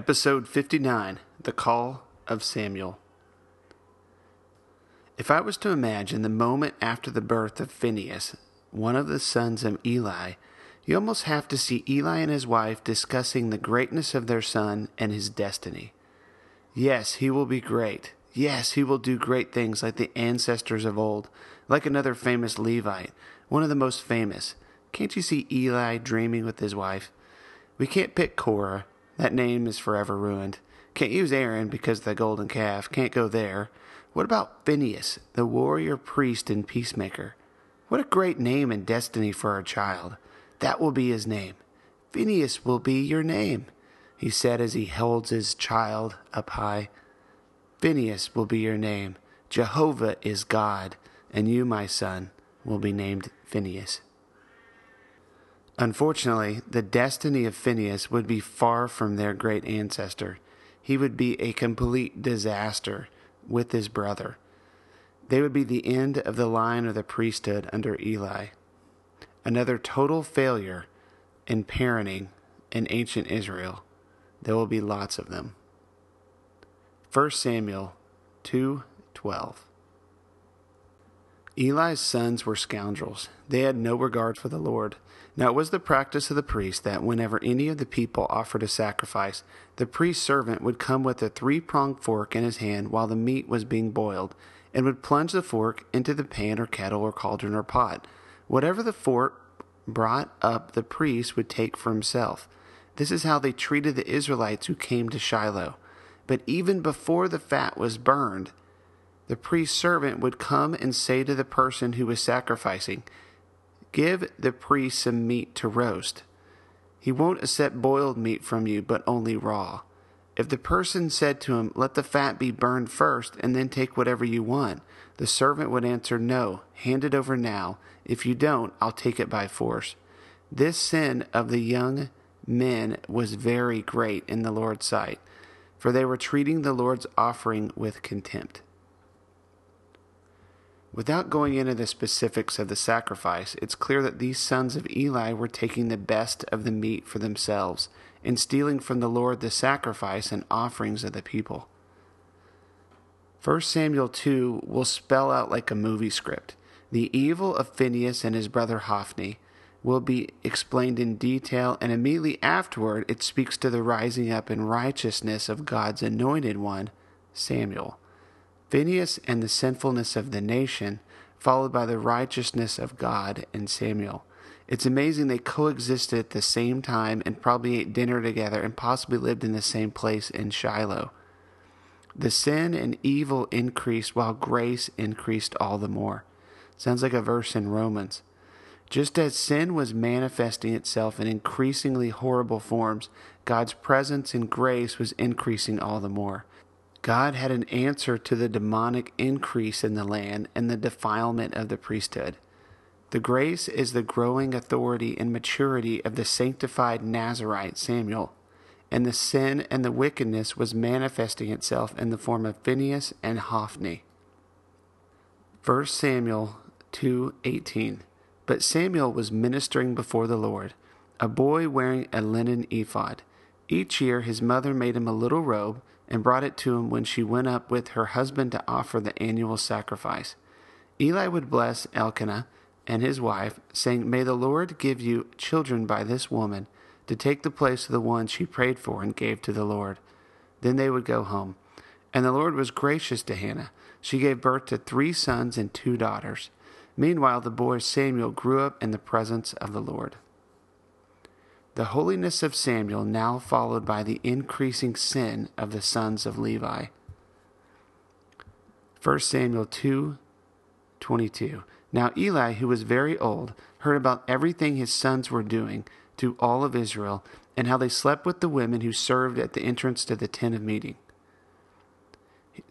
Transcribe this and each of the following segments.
Episode 59 The Call of Samuel. If I was to imagine the moment after the birth of Phinehas, one of the sons of Eli, you almost have to see Eli and his wife discussing the greatness of their son and his destiny. Yes, he will be great. Yes, he will do great things like the ancestors of old, like another famous Levite, one of the most famous. Can't you see Eli dreaming with his wife? We can't pick Korah that name is forever ruined. Can't use Aaron because the golden calf. Can't go there. What about Phinehas, the warrior priest and peacemaker? What a great name and destiny for our child. That will be his name. Phinehas will be your name, he said as he holds his child up high. Phinehas will be your name. Jehovah is God, and you, my son, will be named Phinehas. Unfortunately, the destiny of Phinehas would be far from their great ancestor. He would be a complete disaster with his brother. They would be the end of the line of the priesthood under Eli. Another total failure in parenting in ancient Israel. There will be lots of them. 1 Samuel 2:12 Eli's sons were scoundrels. They had no regard for the Lord. Now it was the practice of the priest that whenever any of the people offered a sacrifice, the priest's servant would come with a three pronged fork in his hand while the meat was being boiled, and would plunge the fork into the pan or kettle or cauldron or pot. Whatever the fork brought up, the priest would take for himself. This is how they treated the Israelites who came to Shiloh. But even before the fat was burned, the priest's servant would come and say to the person who was sacrificing, Give the priest some meat to roast. He won't accept boiled meat from you, but only raw. If the person said to him, Let the fat be burned first, and then take whatever you want, the servant would answer, No, hand it over now. If you don't, I'll take it by force. This sin of the young men was very great in the Lord's sight, for they were treating the Lord's offering with contempt. Without going into the specifics of the sacrifice, it's clear that these sons of Eli were taking the best of the meat for themselves and stealing from the Lord the sacrifice and offerings of the people. 1 Samuel 2 will spell out like a movie script. The evil of Phinehas and his brother Hophni will be explained in detail, and immediately afterward it speaks to the rising up in righteousness of God's anointed one, Samuel. Phinehas and the sinfulness of the nation, followed by the righteousness of God and Samuel. It's amazing they coexisted at the same time and probably ate dinner together and possibly lived in the same place in Shiloh. The sin and evil increased while grace increased all the more. Sounds like a verse in Romans. Just as sin was manifesting itself in increasingly horrible forms, God's presence and grace was increasing all the more. God had an answer to the demonic increase in the land and the defilement of the priesthood. The grace is the growing authority and maturity of the sanctified Nazarite Samuel, and the sin and the wickedness was manifesting itself in the form of Phinehas and Hophni. 1 Samuel 2:18 But Samuel was ministering before the Lord, a boy wearing a linen ephod. Each year his mother made him a little robe and brought it to him when she went up with her husband to offer the annual sacrifice. Eli would bless Elkanah and his wife, saying, May the Lord give you children by this woman to take the place of the one she prayed for and gave to the Lord. Then they would go home. And the Lord was gracious to Hannah. She gave birth to three sons and two daughters. Meanwhile, the boy Samuel grew up in the presence of the Lord. The holiness of Samuel now followed by the increasing sin of the sons of Levi. 1 Samuel 2 22. Now Eli, who was very old, heard about everything his sons were doing to all of Israel, and how they slept with the women who served at the entrance to the tent of meeting.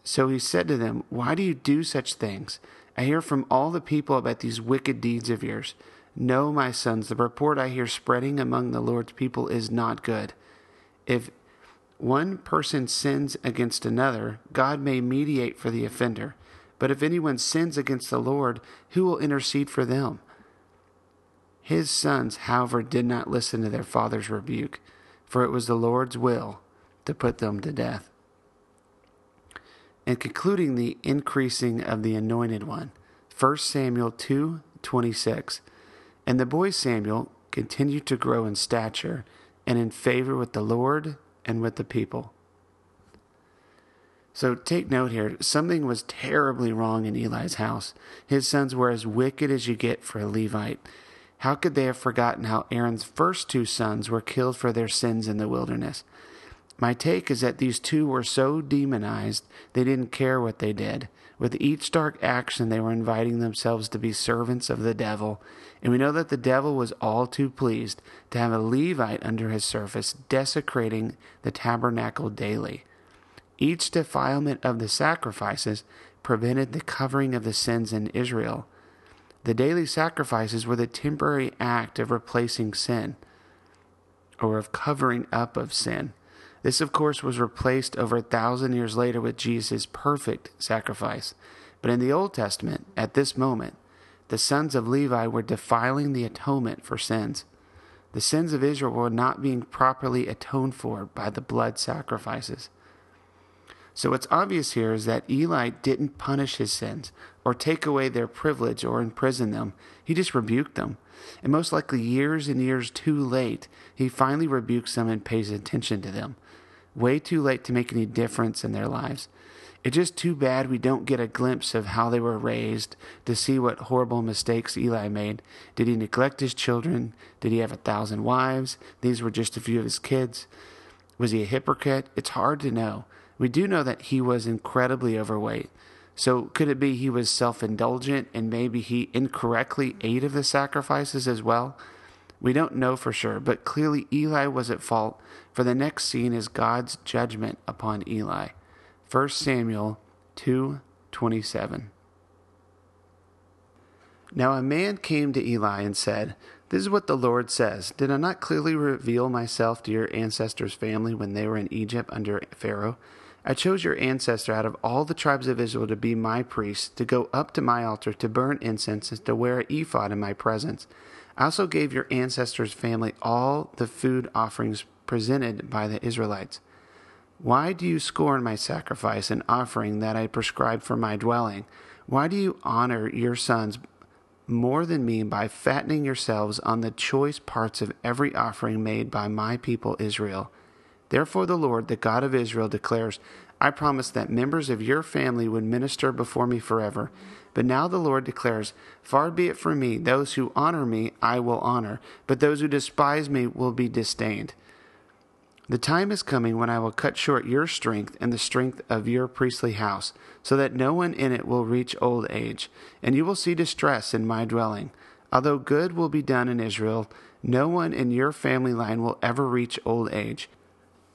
So he said to them, Why do you do such things? I hear from all the people about these wicked deeds of yours. No, my sons, the report I hear spreading among the Lord's people is not good. If one person sins against another, God may mediate for the offender. But if anyone sins against the Lord, who will intercede for them? His sons, however, did not listen to their father's rebuke, for it was the Lord's will to put them to death and concluding the increasing of the anointed one. 1 Samuel 2:26. And the boy Samuel continued to grow in stature and in favor with the Lord and with the people. So take note here, something was terribly wrong in Eli's house. His sons were as wicked as you get for a Levite. How could they have forgotten how Aaron's first two sons were killed for their sins in the wilderness? My take is that these two were so demonized they didn't care what they did. With each dark action, they were inviting themselves to be servants of the devil. And we know that the devil was all too pleased to have a Levite under his surface, desecrating the tabernacle daily. Each defilement of the sacrifices prevented the covering of the sins in Israel. The daily sacrifices were the temporary act of replacing sin or of covering up of sin. This, of course, was replaced over a thousand years later with Jesus' perfect sacrifice. But in the Old Testament, at this moment, the sons of Levi were defiling the atonement for sins. The sins of Israel were not being properly atoned for by the blood sacrifices. So what's obvious here is that Eli didn't punish his sins or take away their privilege or imprison them. He just rebuked them. And most likely years and years too late, he finally rebukes them and pays attention to them way too late to make any difference in their lives. It's just too bad we don't get a glimpse of how they were raised to see what horrible mistakes Eli made. Did he neglect his children? Did he have a thousand wives? These were just a few of his kids. Was he a hypocrite? It's hard to know. We do know that he was incredibly overweight. So could it be he was self indulgent and maybe he incorrectly ate of the sacrifices as well? We don't know for sure, but clearly Eli was at fault, for the next scene is God's judgment upon Eli. 1 Samuel 2:27. Now a man came to Eli and said, This is what the Lord says: Did I not clearly reveal myself to your ancestors' family when they were in Egypt under Pharaoh? I chose your ancestor out of all the tribes of Israel to be my priest, to go up to my altar, to burn incense, and to wear an ephod in my presence. I also gave your ancestors' family all the food offerings presented by the Israelites. Why do you scorn my sacrifice and offering that I prescribed for my dwelling? Why do you honor your sons more than me by fattening yourselves on the choice parts of every offering made by my people Israel? Therefore, the Lord, the God of Israel, declares, I promised that members of your family would minister before me forever. But now the Lord declares, Far be it from me, those who honor me I will honor, but those who despise me will be disdained. The time is coming when I will cut short your strength and the strength of your priestly house, so that no one in it will reach old age, and you will see distress in my dwelling. Although good will be done in Israel, no one in your family line will ever reach old age.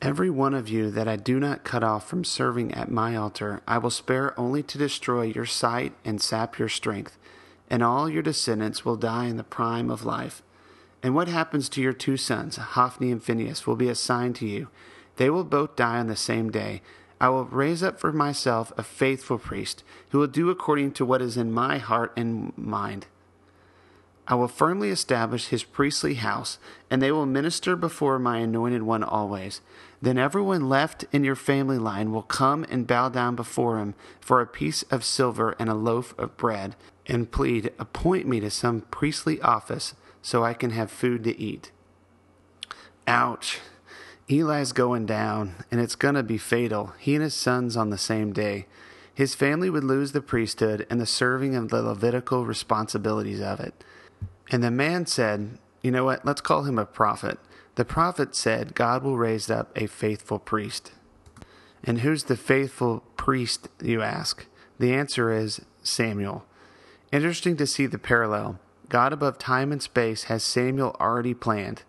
Every one of you that I do not cut off from serving at my altar, I will spare only to destroy your sight and sap your strength, and all your descendants will die in the prime of life. And what happens to your two sons, Hophni and Phinehas, will be assigned to you. They will both die on the same day. I will raise up for myself a faithful priest, who will do according to what is in my heart and mind. I will firmly establish his priestly house, and they will minister before my anointed one always. Then everyone left in your family line will come and bow down before him for a piece of silver and a loaf of bread, and plead, Appoint me to some priestly office so I can have food to eat. Ouch. Eli's going down, and it's going to be fatal. He and his sons on the same day. His family would lose the priesthood and the serving of the Levitical responsibilities of it. And the man said, You know what? Let's call him a prophet. The prophet said, God will raise up a faithful priest. And who's the faithful priest, you ask? The answer is Samuel. Interesting to see the parallel. God above time and space has Samuel already planned.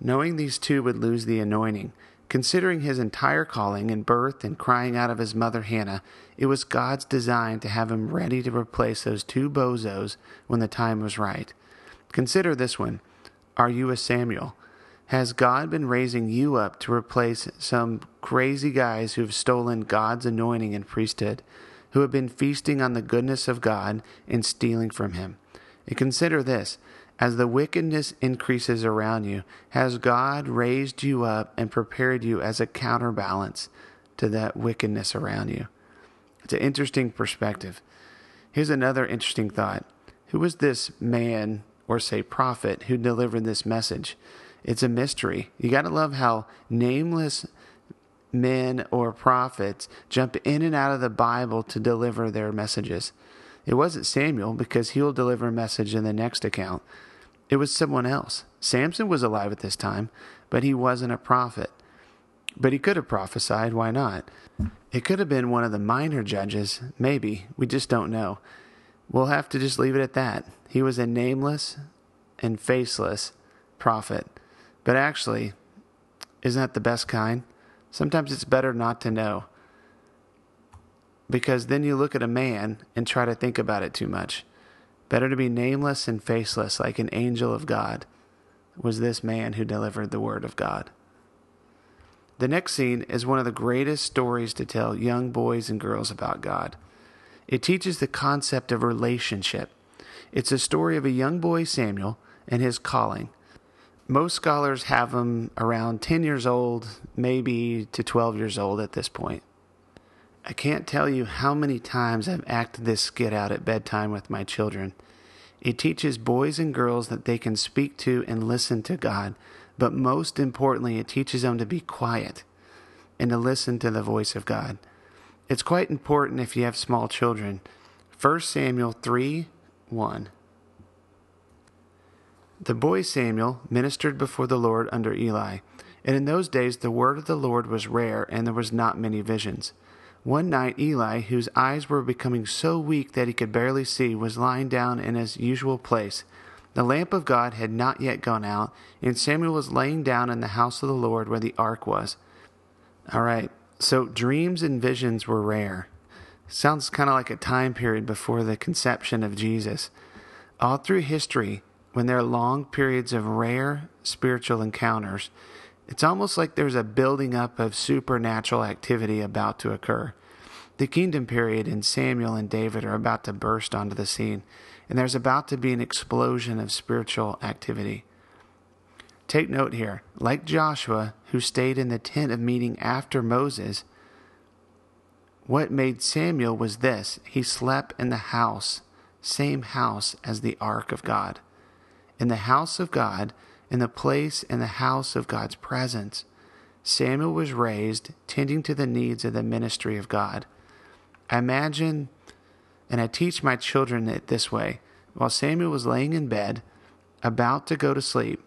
knowing these two would lose the anointing. Considering his entire calling and birth and crying out of his mother Hannah, it was God's design to have him ready to replace those two bozos when the time was right. Consider this one Are you a Samuel? Has God been raising you up to replace some crazy guys who have stolen God's anointing and priesthood, who have been feasting on the goodness of God and stealing from Him? And consider this as the wickedness increases around you, has God raised you up and prepared you as a counterbalance to that wickedness around you? It's an interesting perspective. Here's another interesting thought. Who was this man, or say prophet, who delivered this message? It's a mystery. You got to love how nameless men or prophets jump in and out of the Bible to deliver their messages. It wasn't Samuel because he'll deliver a message in the next account. It was someone else. Samson was alive at this time, but he wasn't a prophet. But he could have prophesied, why not? It could have been one of the minor judges, maybe. We just don't know. We'll have to just leave it at that. He was a nameless and faceless prophet. But actually, isn't that the best kind? Sometimes it's better not to know. Because then you look at a man and try to think about it too much. Better to be nameless and faceless like an angel of God was this man who delivered the word of God. The next scene is one of the greatest stories to tell young boys and girls about God. It teaches the concept of relationship. It's a story of a young boy, Samuel, and his calling. Most scholars have him around 10 years old, maybe to 12 years old at this point. I can't tell you how many times I've acted this skit out at bedtime with my children. It teaches boys and girls that they can speak to and listen to God, but most importantly, it teaches them to be quiet and to listen to the voice of God. It's quite important if you have small children. 1 Samuel 3 1. The boy Samuel ministered before the Lord under Eli, and in those days the word of the Lord was rare, and there was not many visions. One night, Eli, whose eyes were becoming so weak that he could barely see, was lying down in his usual place. The lamp of God had not yet gone out, and Samuel was laying down in the house of the Lord where the ark was. All right, so dreams and visions were rare. Sounds kind of like a time period before the conception of Jesus. All through history, when there are long periods of rare spiritual encounters, it's almost like there's a building up of supernatural activity about to occur. The kingdom period in Samuel and David are about to burst onto the scene, and there's about to be an explosion of spiritual activity. Take note here like Joshua, who stayed in the tent of meeting after Moses, what made Samuel was this he slept in the house, same house as the ark of God. In the house of God, in the place in the house of God's presence. Samuel was raised tending to the needs of the ministry of God. I imagine, and I teach my children it this way while Samuel was laying in bed, about to go to sleep,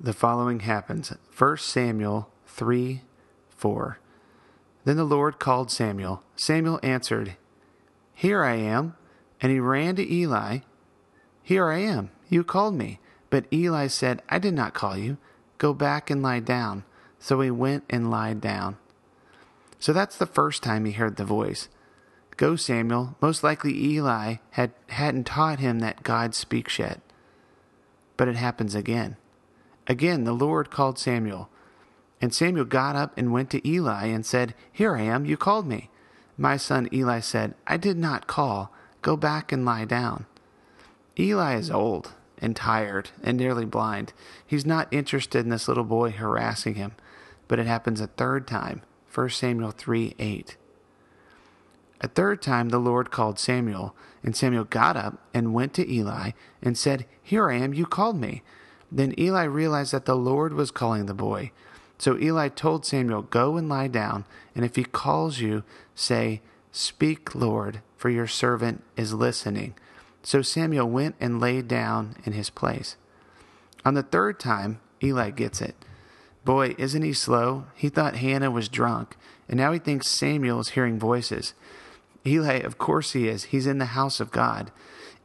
the following happens 1 Samuel 3 4. Then the Lord called Samuel. Samuel answered, Here I am. And he ran to Eli. Here I am. You called me. But Eli said, I did not call you. Go back and lie down. So he went and lied down. So that's the first time he heard the voice. Go, Samuel. Most likely Eli had, hadn't taught him that God speaks yet. But it happens again. Again, the Lord called Samuel. And Samuel got up and went to Eli and said, Here I am, you called me. My son Eli said, I did not call. Go back and lie down. Eli is old and tired and nearly blind. He's not interested in this little boy harassing him. But it happens a third time 1 Samuel 3 8. A third time the Lord called Samuel, and Samuel got up and went to Eli and said, Here I am, you called me. Then Eli realized that the Lord was calling the boy. So Eli told Samuel, Go and lie down, and if he calls you, say, Speak, Lord, for your servant is listening. So Samuel went and lay down in his place. On the third time, Eli gets it. Boy, isn't he slow? He thought Hannah was drunk, and now he thinks Samuel is hearing voices. Eli, of course he is. He's in the house of God.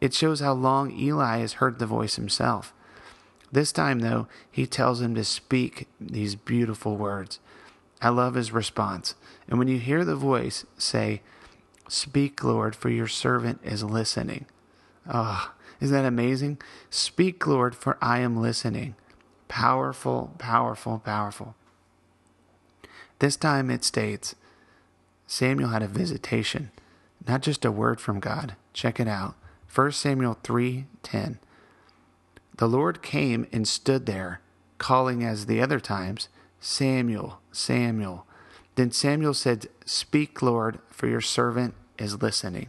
It shows how long Eli has heard the voice himself. This time, though, he tells him to speak these beautiful words. I love his response. And when you hear the voice, say, Speak, Lord, for your servant is listening. Ah, oh, isn't that amazing? Speak, Lord, for I am listening. Powerful, powerful, powerful. This time it states Samuel had a visitation, not just a word from God. Check it out. 1 Samuel 3:10. The Lord came and stood there, calling as the other times, Samuel, Samuel. Then Samuel said, Speak, Lord, for your servant is listening.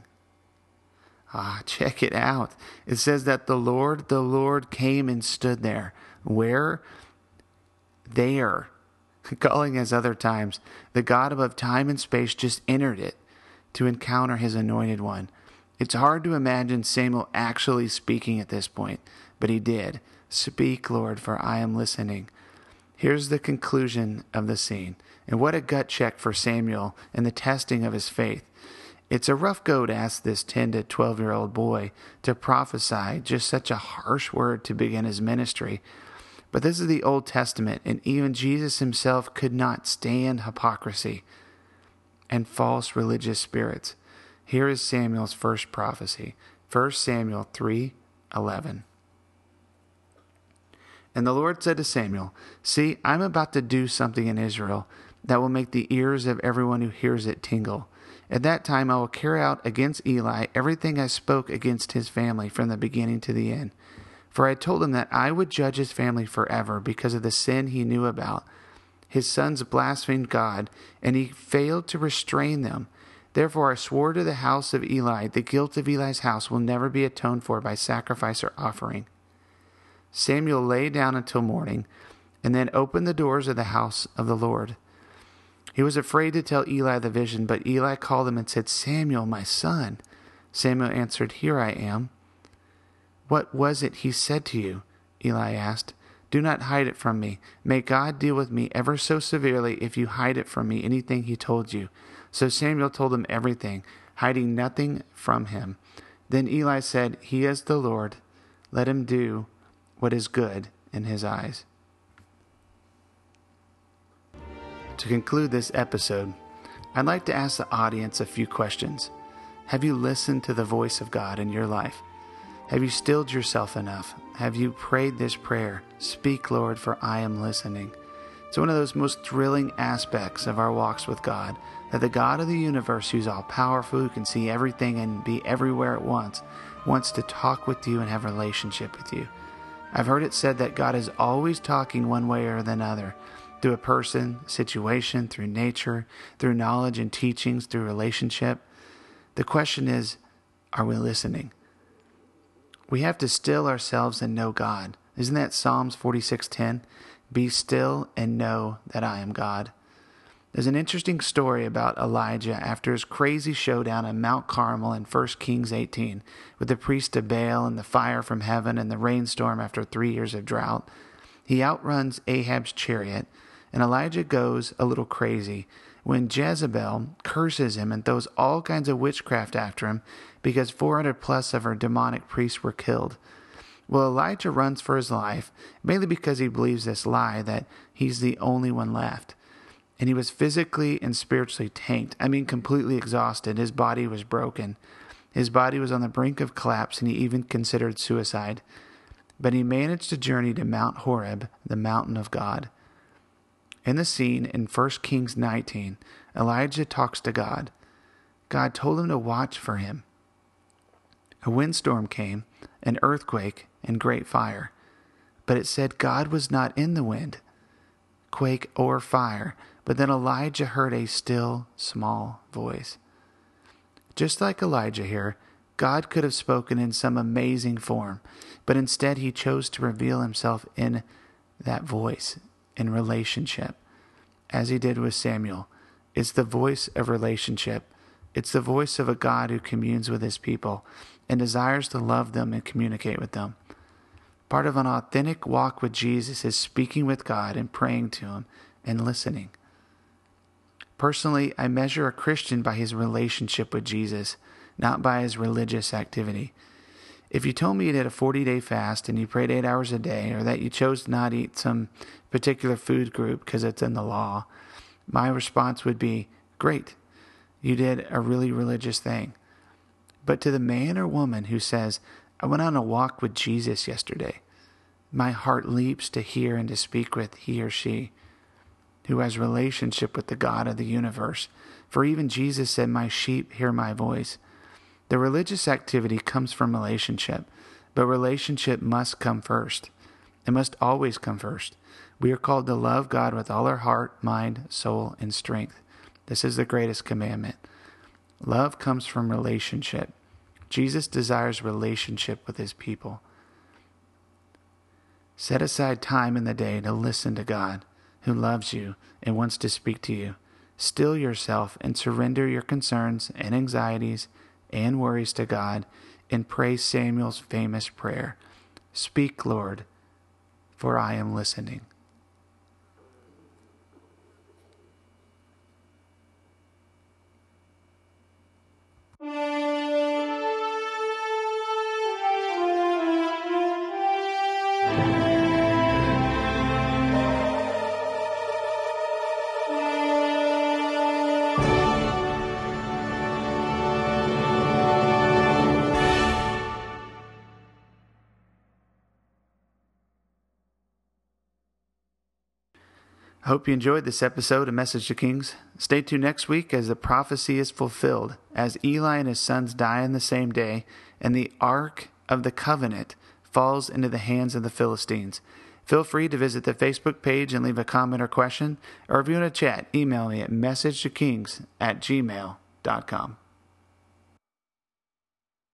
Ah, check it out. It says that the Lord, the Lord came and stood there. Where? There. Calling as other times. The God above time and space just entered it to encounter his anointed one. It's hard to imagine Samuel actually speaking at this point, but he did. Speak, Lord, for I am listening. Here's the conclusion of the scene. And what a gut check for Samuel and the testing of his faith. It's a rough go to ask this 10 to 12 year old boy to prophesy just such a harsh word to begin his ministry. But this is the Old Testament, and even Jesus himself could not stand hypocrisy and false religious spirits. Here is Samuel's first prophecy 1 Samuel 3 11. And the Lord said to Samuel, See, I'm about to do something in Israel that will make the ears of everyone who hears it tingle. At that time I will carry out against Eli everything I spoke against his family from the beginning to the end. For I told him that I would judge his family forever because of the sin he knew about. His sons blasphemed God, and he failed to restrain them. Therefore I swore to the house of Eli, the guilt of Eli's house will never be atoned for by sacrifice or offering. Samuel lay down until morning, and then opened the doors of the house of the Lord. He was afraid to tell Eli the vision, but Eli called him and said, Samuel, my son. Samuel answered, Here I am. What was it he said to you? Eli asked. Do not hide it from me. May God deal with me ever so severely if you hide it from me anything he told you. So Samuel told him everything, hiding nothing from him. Then Eli said, He is the Lord. Let him do what is good in his eyes. To conclude this episode, I'd like to ask the audience a few questions. Have you listened to the voice of God in your life? Have you stilled yourself enough? Have you prayed this prayer? Speak, Lord, for I am listening. It's one of those most thrilling aspects of our walks with God that the God of the universe, who's all powerful, who can see everything and be everywhere at once, wants to talk with you and have a relationship with you. I've heard it said that God is always talking one way or another, through a person, situation, through nature, through knowledge and teachings, through relationship. The question is, are we listening? We have to still ourselves and know God. Isn't that Psalms 46:10? Be still and know that I am God. There's an interesting story about Elijah after his crazy showdown on Mount Carmel in 1 Kings 18 with the priest of Baal and the fire from heaven and the rainstorm after 3 years of drought. He outruns Ahab's chariot and Elijah goes a little crazy when Jezebel curses him and throws all kinds of witchcraft after him because 400 plus of her demonic priests were killed. Well, Elijah runs for his life, mainly because he believes this lie that he's the only one left. And he was physically and spiritually tanked. I mean, completely exhausted. His body was broken. His body was on the brink of collapse, and he even considered suicide. But he managed to journey to Mount Horeb, the mountain of God. In the scene in 1 Kings 19, Elijah talks to God. God told him to watch for him. A windstorm came, an earthquake, and great fire. But it said God was not in the wind, quake, or fire. But then Elijah heard a still, small voice. Just like Elijah here, God could have spoken in some amazing form, but instead he chose to reveal himself in that voice, in relationship, as he did with Samuel. It's the voice of relationship. It's the voice of a God who communes with his people and desires to love them and communicate with them. Part of an authentic walk with Jesus is speaking with God and praying to him and listening. Personally, I measure a Christian by his relationship with Jesus, not by his religious activity. If you told me you did a 40 day fast and you prayed eight hours a day, or that you chose not to not eat some particular food group because it's in the law, my response would be great. You did a really religious thing. But to the man or woman who says, I went on a walk with Jesus yesterday, my heart leaps to hear and to speak with he or she who has relationship with the God of the universe. For even Jesus said, My sheep hear my voice. The religious activity comes from relationship, but relationship must come first. It must always come first. We are called to love God with all our heart, mind, soul, and strength. This is the greatest commandment. Love comes from relationship. Jesus desires relationship with his people. Set aside time in the day to listen to God, who loves you and wants to speak to you. Still yourself and surrender your concerns and anxieties and worries to God and pray Samuel's famous prayer Speak, Lord, for I am listening. Hope you enjoyed this episode of Message to Kings. Stay tuned next week as the prophecy is fulfilled, as Eli and his sons die in the same day, and the Ark of the Covenant falls into the hands of the Philistines. Feel free to visit the Facebook page and leave a comment or question, or if you want to chat, email me at messagetokings at gmail.com.